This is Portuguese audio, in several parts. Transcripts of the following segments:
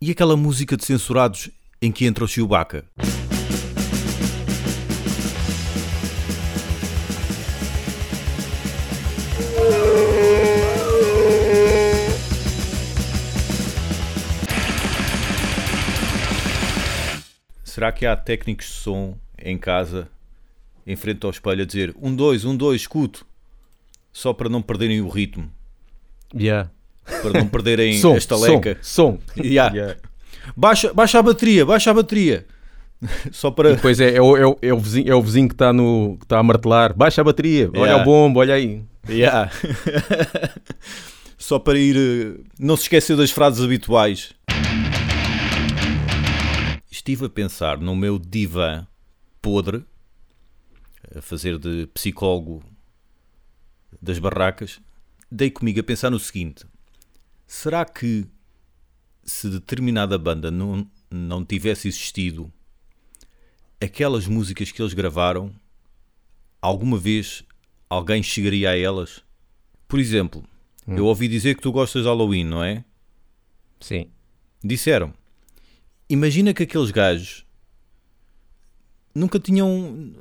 E aquela música de censurados em que entra o Chewbacca? Será que há técnicos de som em casa, em frente ao espelho, a dizer um, dois, um, dois, escuto, só para não perderem o ritmo, Yeah. Para não perderem Som, a estaleca? som, som. Yeah. Yeah. Baixa, baixa a bateria, baixa a bateria. Só para. Depois é, é, o, é, o, é o vizinho, é o vizinho que está tá a martelar. Baixa a bateria, olha Yeah. o bombo, olha aí. Yeah. Só para ir. eh, Não se esquecer das frases habituais. Estive a pensar no meu divã podre, a fazer de psicólogo das barracas. Dei comigo a pensar no seguinte: será que se determinada banda não, não tivesse existido, aquelas músicas que eles gravaram, alguma vez alguém chegaria a elas? Por exemplo, eu ouvi dizer que tu gostas de Halloween, não é? Sim. Disseram. Imagina que aqueles gajos nunca tinham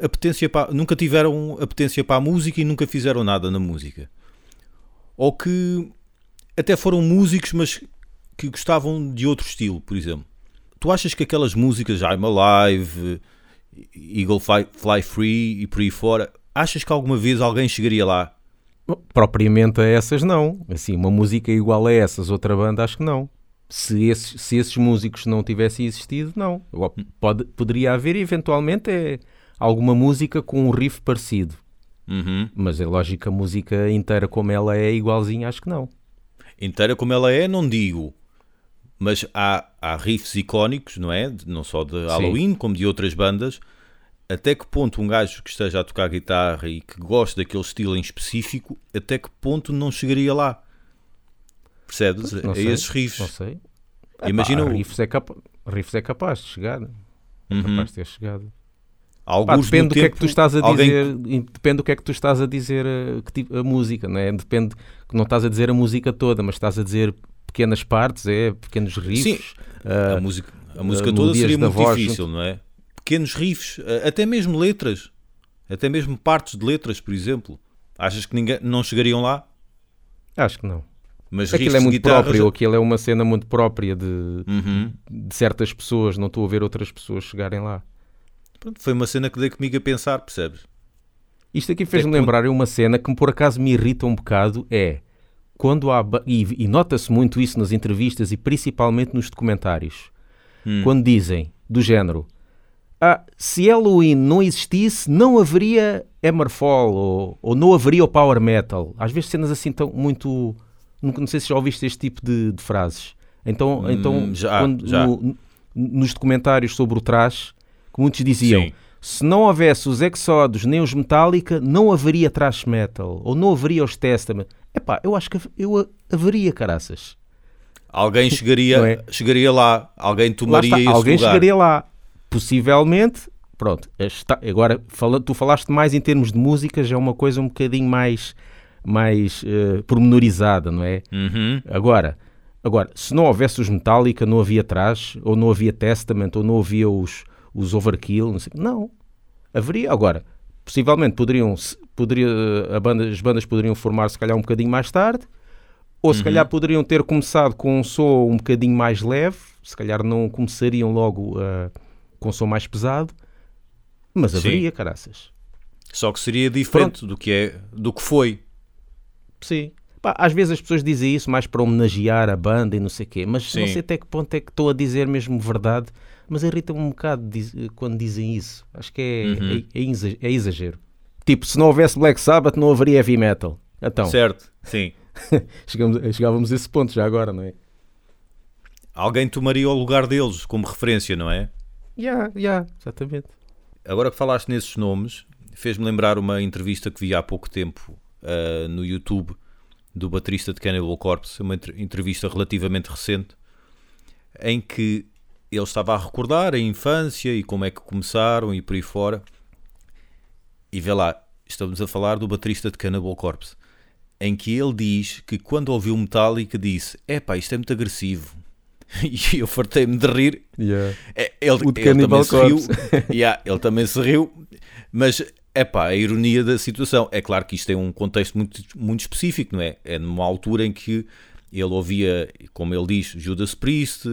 apetência para, nunca tiveram apetência para a música e nunca fizeram nada na música. Ou que até foram músicos, mas que gostavam de outro estilo, por exemplo. Tu achas que aquelas músicas I'm Alive, Eagle Fly, Fly Free e por aí fora, achas que alguma vez alguém chegaria lá? Propriamente a essas não. Assim, uma música igual a essas, outra banda, acho que não. Se esses, se esses músicos não tivessem existido, não. Pode, poderia haver eventualmente é, alguma música com um riff parecido. Uhum. Mas é lógico que a música inteira como ela é igualzinha, acho que não. Inteira como ela é, não digo. Mas há, há riffs icónicos, não é? Não só de Halloween, como de outras bandas. Até que ponto um gajo que esteja a tocar guitarra e que gosta daquele estilo em específico, até que ponto não chegaria lá? Percebes? Não a sei, esses riffs. Não sei. Imagina Epá, o- riffs, é capa- riffs é capaz de chegar. É Uhum. capaz de ter chegado. Alguns depende do que é que tempo, tu estás a alguém- dizer, depende do que é que tu estás a dizer eh, que tipo- a música, não é? Depende que não estás a dizer a música toda, mas estás a dizer pequenas partes, é, pequenos riffs. Sim. ah, A música, a música uh, toda seria muito voz difícil, não é? Pequenos riffs, até mesmo letras, até mesmo partes de letras, por exemplo. Achas que ninguém, não chegariam lá? acho que não. Mas Aquilo é muito guitarra próprio, aquilo é uma cena muito própria de, Uhum. de certas pessoas, não estou a ver outras pessoas chegarem lá. Pronto, foi uma cena que dei comigo a pensar, percebes? Isto aqui fez-me Até que lembrar uma cena que por acaso me irrita um bocado, é quando há, e, e nota-se muito isso nas entrevistas e principalmente nos documentários, Hum. quando dizem, do género, ah, se Halloween não existisse, não haveria Hammerfall, ou, ou não haveria o Power Metal. Às vezes cenas assim tão muito... Nunca- Não sei se já ouviste este tipo de, de frases. Então, Hum, então já, quando- já. no- nos documentários sobre o trash, que muitos diziam, Sim. se não houvesse os Exodus nem os Metallica, não haveria thrash metal, ou não haveria os Testament. Epá, eu acho que eu haveria, caraças. Alguém chegaria, é? chegaria lá, alguém Lá tomaria está, esse alguém lugar. chegaria lá. Possivelmente, pronto, está- agora fala- tu falaste mais em termos de música, já é uma coisa um bocadinho mais, mais eh, pormenorizada, não é? Uhum. Agora, agora, se não houvesse os Metallica, não havia trash, ou não havia Testament, ou não havia os, os Overkill, não sei. Não. Haveria. Agora, possivelmente poderiam, poderia, banda, as bandas poderiam formar se calhar um bocadinho mais tarde, ou se calhar poderiam ter começado com um som um bocadinho mais leve, se calhar não começariam logo ah, com um som mais pesado, mas Sim. haveria, caraças. Só que seria diferente do que, é, do que foi. Sim. Pá, às vezes as pessoas dizem isso mais para homenagear a banda e não sei o quê, mas não Sim. sei até que ponto é que estou a dizer mesmo verdade, mas irrita-me um bocado diz- quando dizem isso. Acho que é, Uhum. é, é é exagero. Tipo, se não houvesse Black Sabbath, não haveria heavy metal. Então, Certo? Sim. chegamos, chegávamos a esse ponto já agora, não é? Alguém tomaria o lugar deles como referência, não é? Já, já, exatamente. Agora que falaste nesses nomes, fez-me lembrar uma entrevista que vi há pouco tempo ah, no YouTube do baterista de Cannibal Corpse, uma entre- entrevista relativamente recente, em que ele estava a recordar a infância e como é que começaram e por aí fora. E vê lá, estamos a falar do baterista de Cannibal Corpse, em que ele diz que quando ouviu Metallica disse: Epá, isto é muito agressivo. e eu fartei-me de rir. Yeah. É, Ele, O de ele também se riu. Yeah, ele também se riu, mas é pá, a ironia da situação. É claro que isto tem um contexto muito, muito específico, não é? É numa altura em que ele ouvia, como ele diz, Judas Priest,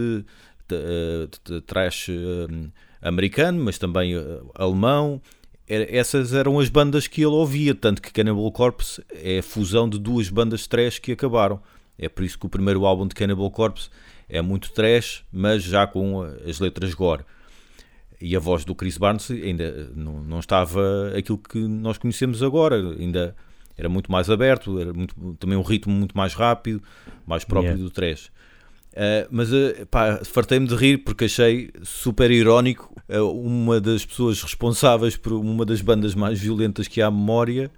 trash eh, americano, mas também eh, alemão. Essas eram as bandas que ele ouvia, tanto que Cannibal Corpse é a fusão de duas bandas trash que acabaram. É por isso que o primeiro álbum de Cannibal Corpse é muito trash, mas já com eh, as letras gore e a voz do Chris Barnes ainda não, não estava aquilo que nós conhecemos agora, ainda era muito mais aberto, era muito, também um ritmo muito mais rápido, mais próprio Yeah. do trash. Uh, mas uh, pá, fartei-me de rir porque achei super irónico uh, uma das pessoas responsáveis por uma das bandas mais violentas que há à memória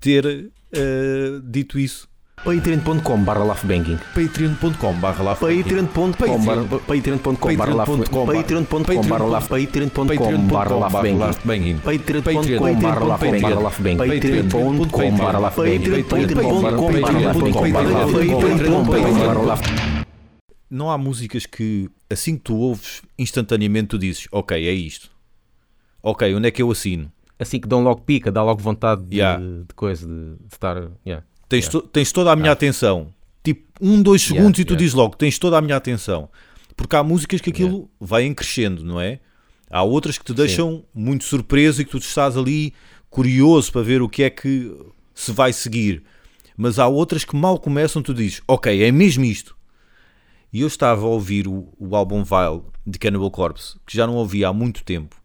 ter uh, dito isso. Patreon.com barra laughbanging patreon.com barra barra Patreon.com barra Patreon.com barra laugh- Patreon.com barra laughbanging Patreon.com barra laughbanging barra laughbanging Patreon.com barra laughbanging Patreon.com barra Patreon.com Não há músicas que assim que tu ouves, instantaneamente tu dizes, ok, é isto. Ok, onde é que eu assino? Assim que dão logo pica, dá logo vontade de, Yeah. de coisa, de, de estar... yeah. Tens, to- tens toda a minha atenção. Tipo, um, dois Yeah, segundos e tu yeah. dizes logo, tens toda a minha atenção. Porque há músicas que aquilo vai em crescendo, não é? Há outras que te deixam muito surpreso e que tu estás ali curioso para ver o que é que se vai seguir. Mas há outras que mal começam, tu dizes, ok, é mesmo isto. E eu estava a ouvir o, o álbum Vile de Cannibal Corpse, que já não ouvia há muito tempo,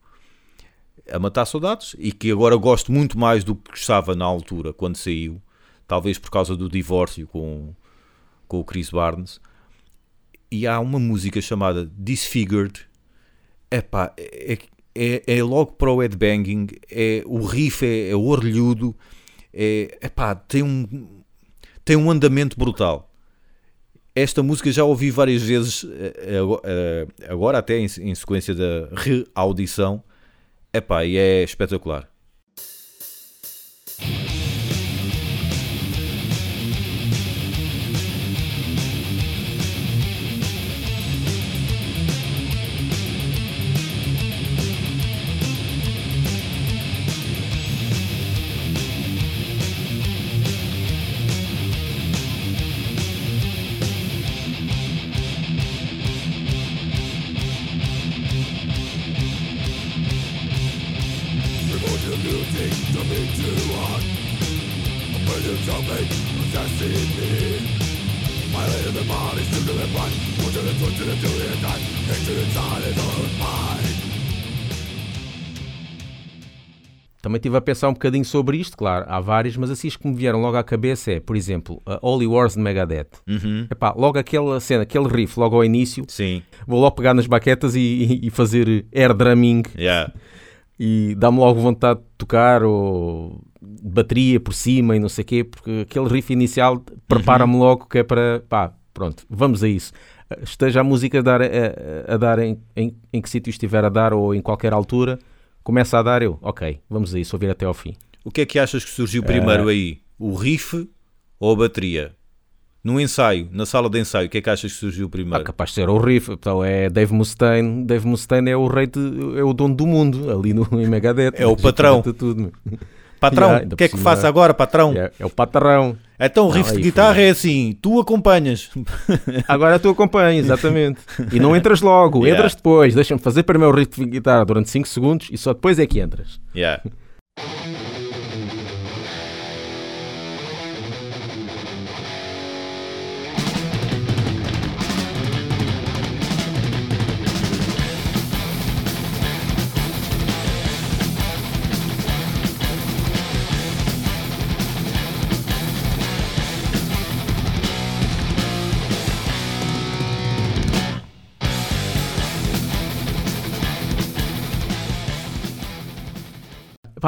a matar saudades, e que agora gosto muito mais do que gostava na altura, quando saiu, talvez por causa do divórcio com, com o Chris Barnes. E há uma música chamada Disfigured, Epá, é, é, é logo para o headbanging, é, o riff é, é orlhudo, é, epá, tem um, tem um andamento brutal. Esta música já ouvi várias vezes, eh, ago- eh, agora até em sequência da reaudição, epá, e é espetacular. Também estive a pensar um bocadinho sobre isto, claro, há vários, mas assim as que me vieram logo à cabeça é, por exemplo, a Holy Wars de Megadeth. Uhum. Epá, logo aquela cena, aquele riff, logo ao início, Sim, vou logo pegar nas baquetas e, e- e fazer air drumming yeah. e dá-me logo vontade de tocar ou bateria por cima e não sei o quê, porque aquele riff inicial prepara-me logo que é para, pá, pronto, vamos a isso. Esteja a música a dar, a, a- dar em, em, em que sítio estiver a dar ou em qualquer altura, começa a dar eu, ok, vamos a isso, ouvir até ao fim. O que é que achas que surgiu primeiro aí? O riff ou a bateria? No ensaio, na sala de ensaio, o que é que achas que surgiu Ah, primeiro? capaz de ser o riff, então é Dave Mustaine, Dave Mustaine é o rei, de, é o dono do mundo, ali no em Megadeth. É o patrão. Tudo, Patrão, Yeah, o que é que faço agora, patrão? é, é o patrão. Então o Não, riff de aí guitarra foi. é assim, tu acompanhas. Agora tu acompanhas, exatamente. E não entras logo, Yeah. entras depois. Deixa-me fazer primeiro o riff de guitarra durante 5 segundos e só depois é que entras. Yeah.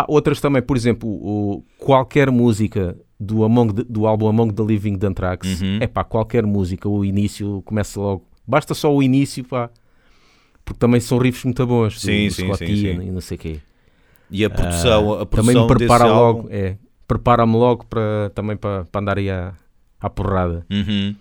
Outras também, por exemplo, o, qualquer música do, Among the- do álbum Among the Living de Anthrax, Uhum. é pá, qualquer música, o início começa logo. Basta só o início, pá. Porque também são riffs muito bons. do- Sim, do sim, sim, sim. E não sei quê. E a produção, a Ah, também produção me prepara logo, álbum- é, prepara-me logo para também para, para andar aí à, à porrada. Uhum.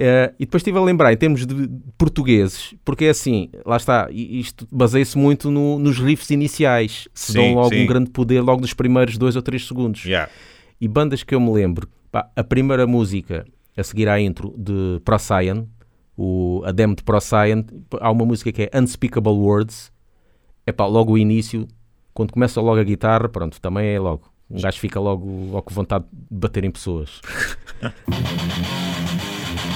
Eh, e depois estive a lembrar, em termos de portugueses, porque é assim, lá está, isto baseia-se muito no- nos riffs iniciais, se Sim, dão logo sim. um grande poder logo nos primeiros dois ou três segundos. Yeah. E bandas que eu me lembro, pá, a primeira música a seguir à intro de Procyon, o, a demo de Procyon, há uma música que é Unspeakable Words, é pá, logo o início, quando começa logo a guitarra, pronto, também é logo. Um gajo fica logo, logo com vontade de bater em pessoas.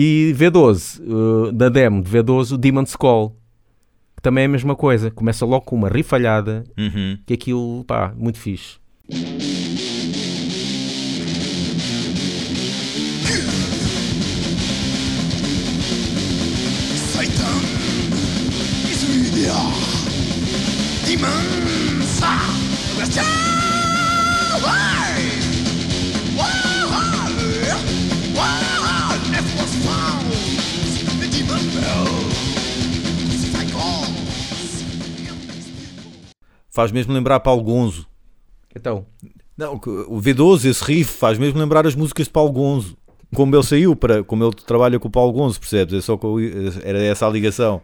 E V12, uh, da demo de V12, o Demon's Call, que também é a mesma coisa. Começa logo com uma rifalhada, Uhum. que aquilo, pá, muito fixe. Satan is media. Demons are? Faz mesmo lembrar Paulo Gonzo. Então, Não, o V12, esse riff, faz mesmo lembrar as músicas de Paulo Gonzo. Como ele saiu, para, como ele trabalha com o Paulo Gonzo, percebes? É só eu- era essa a ligação.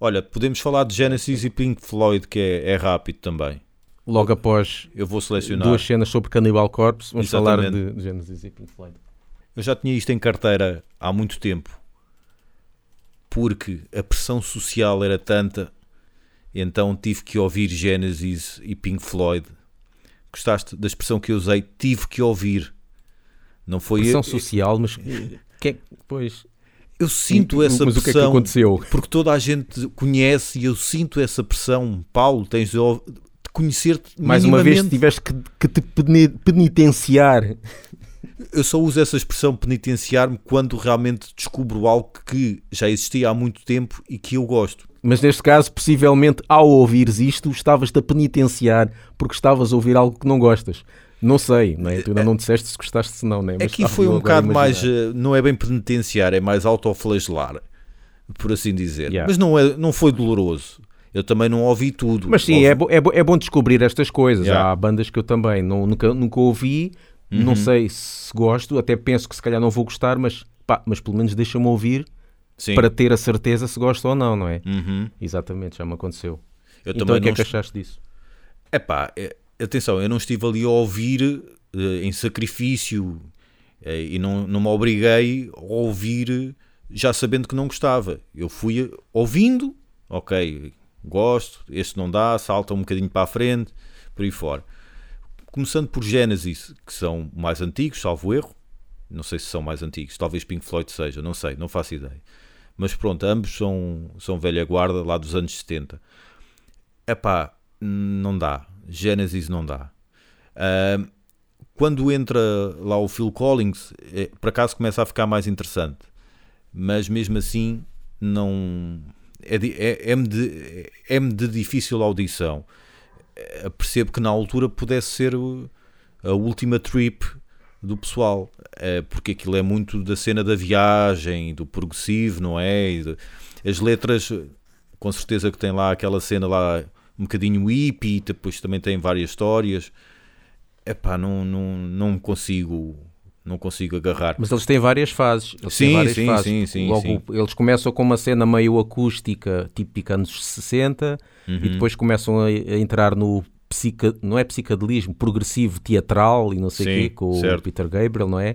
Olha, podemos falar de Genesis e Pink Floyd, que é, é rápido também. logo após Eu vou selecionar. duas cenas sobre Cannibal Corpse, vamos falar Exatamente. de Genesis e Pink Floyd. Eu já tinha isto em carteira há muito tempo. Porque a pressão social era tanta, então tive que ouvir Genesis e Pink Floyd. Gostaste da expressão que eu usei? Tive que ouvir. Não foi Pressão eu, social, mas que é, pois, eu sinto essa mas o que é que pressão aconteceu? porque toda a gente conhece e eu sinto essa pressão. Paulo, tens de conhecer-te Mais uma vez tiveste que, que te peni- penitenciar. Eu só uso essa expressão penitenciar-me quando realmente descubro algo que já existia há muito tempo e que eu gosto. Mas neste caso, possivelmente, ao ouvires isto, estavas-te a penitenciar porque estavas a ouvir algo que não gostas. Não sei, não é? tu ainda não disseste se gostaste se não, né? Mas Aqui foi um bocado mais, eh, não é bem penitenciar, é mais autoflagelar, por assim dizer. Yeah. Mas não, é, não foi doloroso. Eu também não ouvi tudo. Mas sim, Ouvi- é, bo- é, bo- é bom descobrir estas coisas. Yeah. Há bandas que eu também não- nunca, nunca ouvi, não Uhum. sei se gosto, até penso que se calhar não vou gostar, mas, pá, mas pelo menos deixa-me ouvir Sim. para ter a certeza se gosto ou não, não é? Uhum. Exatamente, já me aconteceu. Eu então o que é não que achaste disso? É, atenção, eu não estive ali a ouvir eh, em sacrifício eh, e não, não me obriguei a ouvir já sabendo que não gostava. Eu fui eh, ouvindo, ok, gosto, este não dá, salta um bocadinho para a frente, por aí fora. Começando por Genesis, que são mais antigos, salvo erro. Não sei se são mais antigos, talvez Pink Floyd seja, não sei, não faço ideia. Mas pronto, ambos são, são velha guarda lá dos anos 70. Epá, não dá. Genesis não dá. Ahm, quando entra lá o Phil Collins, é, por acaso começa a ficar mais interessante. Mas mesmo assim, não. É, é, é-me de, é-me de difícil audição. Eh, Percebo que na altura pudesse ser a última trip do pessoal, eh, porque aquilo é muito da cena da viagem, do progressivo, não é? As letras, com certeza que tem lá aquela cena lá um bocadinho hippie, depois também tem várias histórias. Epá, não, não, não consigo não consigo agarrar. Mas eles têm várias fases. Eles têm Sim, várias sim, fases. sim, sim, Logo, sim. Eles começam com uma cena meio acústica, típica anos 60, Uhum. e depois começam a, a entrar no psica, não é psicadelismo, progressivo teatral e não sei o quê, com certo. o Peter Gabriel, não é?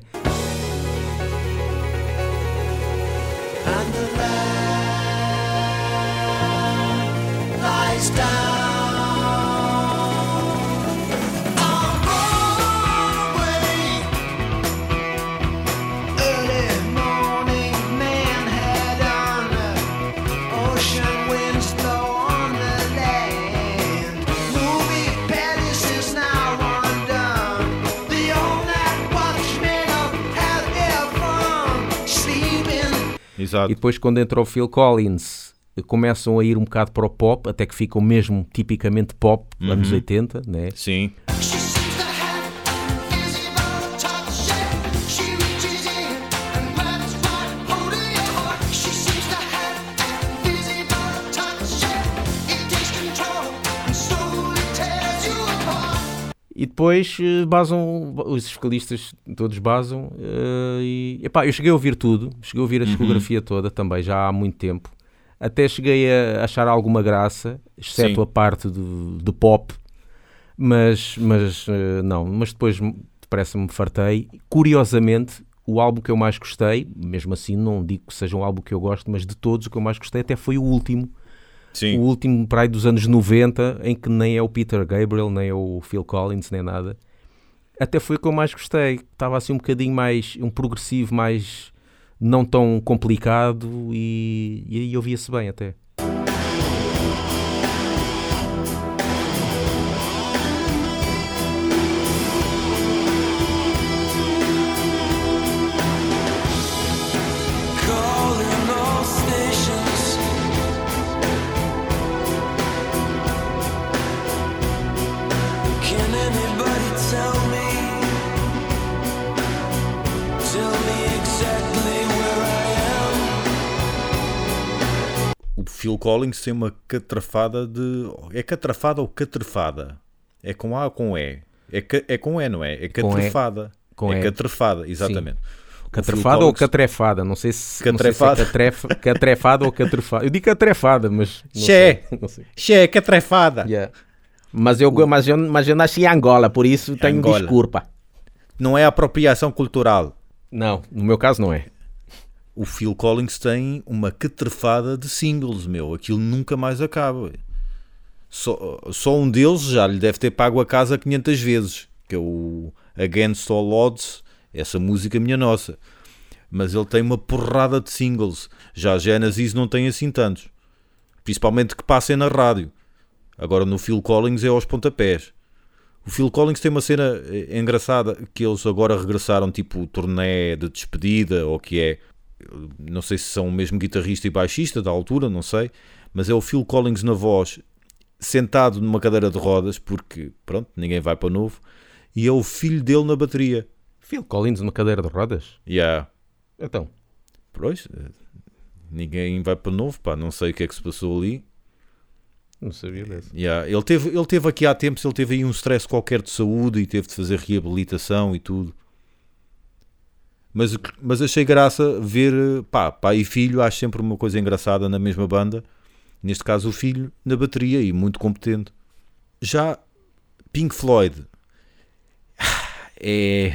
Exato. E depois, quando entra o Phil Collins, começam a ir um bocado para o pop, até que ficam mesmo tipicamente pop, Uhum. anos 80, né? Sim. E depois eh, basam, os fiscalistas todos basam. eh, e, epá, eu cheguei a ouvir tudo, cheguei a ouvir a discografia toda também, já há muito tempo. Até cheguei a achar alguma graça, exceto Sim. a parte do, do pop, mas, mas eh, não, mas depois depressa-me fartei. Curiosamente, o álbum que eu mais gostei, mesmo assim não digo que seja um álbum que eu gosto, mas de todos o que eu mais gostei até foi o último, Sim. o último para aí dos anos 90, em que nem é o Peter Gabriel, nem é o Phil Collins, nem nada. Até foi o que eu mais gostei. Estava assim um bocadinho mais, um progressivo mais não tão complicado e, e aí ouvia-se bem até. Collins tem uma catrafada de. É catrafada ou catrefada? É com A ou com E? É, ca- é com E, não é? É Com E. catrefada. Com é E. catrefada, exatamente. Phil Catrefada ou Collins- catrefada? Não sei se, Catrefada. Sei se é catrefa- catrefada ou catrefada. Eu digo catrefada, mas. Não Che. sei. Não sei. Che, catrefada! Yeah. Mas, eu, mas, eu, mas eu nasci em Angola, por isso tenho Angola. desculpa. Não é apropriação cultural. Não, no meu caso não é. O Phil Collins tem uma catrefada de singles, meu. Aquilo nunca mais acaba. Só, só um deles já lhe deve ter pago a casa 500 vezes, que é o Against All Odds, essa música minha nossa. Mas ele tem uma porrada de singles. Já a Genesis não tem assim tantos. Principalmente que passem na rádio. Agora no Phil Collins é aos pontapés. O Phil Collins tem uma cena eh, engraçada que eles agora regressaram tipo turnê de despedida ou que é não sei se são o mesmo guitarrista e baixista da altura, não sei, mas é o Phil Collins na voz, sentado numa cadeira de rodas, porque pronto, ninguém vai para novo, e é o filho dele na bateria. Phil Collins numa cadeira de rodas? Yeah. Então. Pois, eh, ninguém vai para novo, pá, não sei o que é que se passou ali. Não sabia dessa. Yeah. Ele, teve, ele teve aqui há tempos, ele teve aí um stress qualquer de saúde e teve de fazer reabilitação e tudo. Mas, mas achei graça ver, pá, pai e filho, acho sempre uma coisa engraçada na mesma banda. Neste caso, o filho na bateria e muito competente. Já Pink Floyd, é.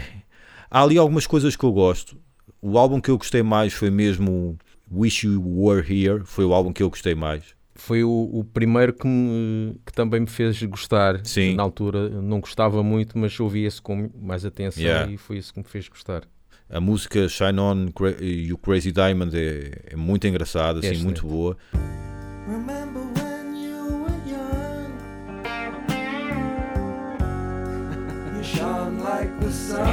Há ali algumas coisas que eu gosto. O álbum que eu gostei mais foi mesmo Wish You Were Here, foi o álbum que eu gostei mais. Foi o, o primeiro que, me- que também me fez gostar. Sim. Na altura não gostava muito, mas ouvi esse com mais atenção Yeah. e foi isso que me fez gostar. A música Shine On e o Crazy Diamond é, é muito engraçada, assim, excelente. muito boa. Remember when you were young? you shone like the sun.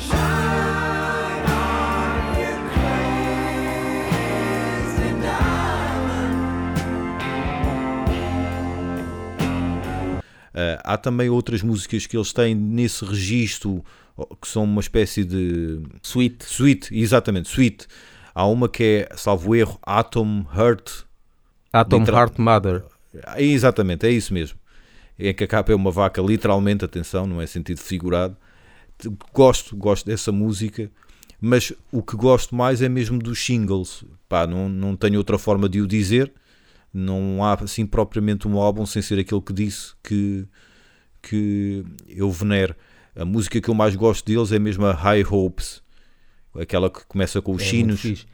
Shine on, you crazy diamond. Ah, há também outras músicas que eles têm nesse registro que são uma espécie de Sweet. suite, exatamente, suite. Há uma que é, salvo erro, Atom Heart. Atom Literal- Heart Mother. Ah, Exatamente, é isso mesmo. É que a capa é uma vaca, literalmente, atenção, não é sentido figurado. Gosto, gosto dessa música, mas o que gosto mais é mesmo dos singles. Pá, não, não tenho outra forma de o dizer. Não há assim propriamente um álbum sem ser aquele que disse que, que eu venero. A música que eu mais gosto deles é mesmo a High Hopes, aquela que começa com os É sinos.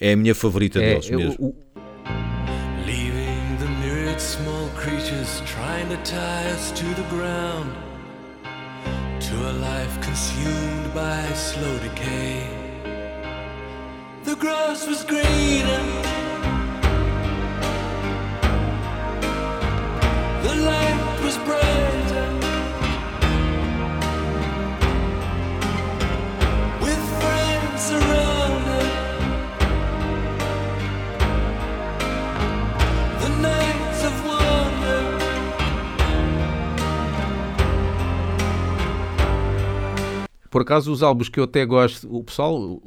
É a minha favorita É, deles eu- mesmo. o- Leaving the myriad small creatures trying to tie us to the ground. To a life consumed by slow decay. The grass was greener. Por acaso, os álbuns que eu até gosto, o pessoal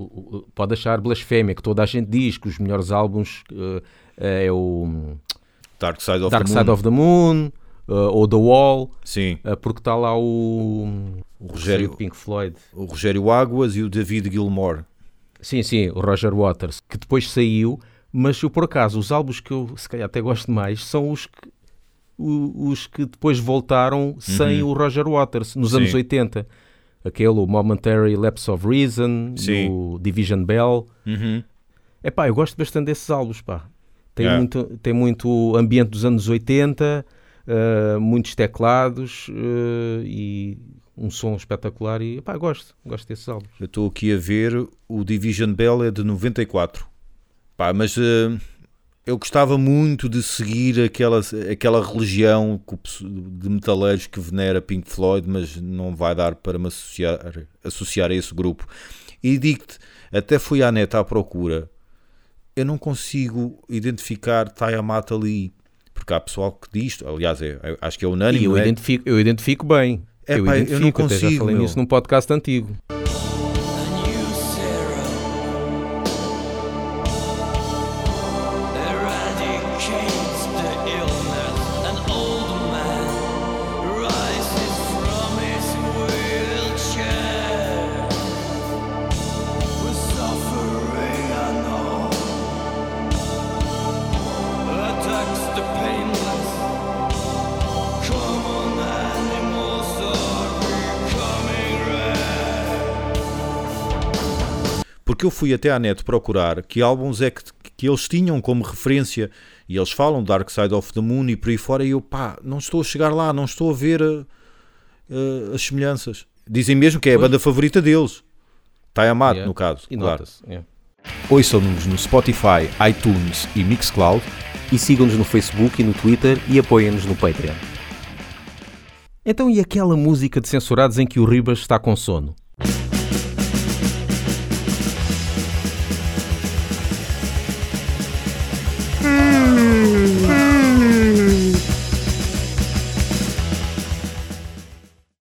pode achar blasfémia, que toda a gente diz que os melhores álbuns eh, é o Dark Side of Dark the Side Moon. of the Moon eh, ou The Wall, Sim, eh, porque está lá o, o Rogério- Pink Floyd. o Rogério Águas e o David Gilmore. Sim, sim, o Roger Waters, que depois saiu, mas eu por acaso, os álbuns que eu se calhar até gosto mais são os que, o- os que depois voltaram sem o Roger Waters, nos Uhum. Sim. anos 80. Aquele, o Momentary Lapse of Reason, Sim. o Division Bell. Uhum. É pá, eu gosto bastante desses álbuns, pá. Tem, Yeah. muito, tem muito ambiente dos anos 80, eh, muitos teclados eh, e um som espetacular e pá, gosto, gosto desses álbuns. Eu estou aqui a ver, o Division Bell é de 94. Pá, mas eh, eu gostava muito de seguir aquela, aquela religião de metaleiros que venera Pink Floyd, mas não vai dar para me associar, associar a esse grupo. E digo-te, até fui à neta à procura, eu não consigo identificar Tiamat ali. Porque há pessoal que diz, aliás, é, é- acho que é unânime, E eu, é? identifico, eu identifico bem. É eu pá, eu identifico, não até já consigo, falei meu. nisso num podcast antigo. Porque eu fui até à net procurar que álbuns é que, que eles tinham como referência e eles falam Dark Side of the Moon e por aí fora e eu pá, não estou a chegar lá, não estou a ver uh, uh, as semelhanças. Dizem mesmo que é a banda favorita deles. Tiamat, Yeah. no caso. E claro. yeah. Ouçam-nos no Spotify, iTunes e Mixcloud. E sigam-nos no Facebook e no Twitter e apoiem-nos no Patreon. Então, e aquela música de censurados em que o Ribas está com sono?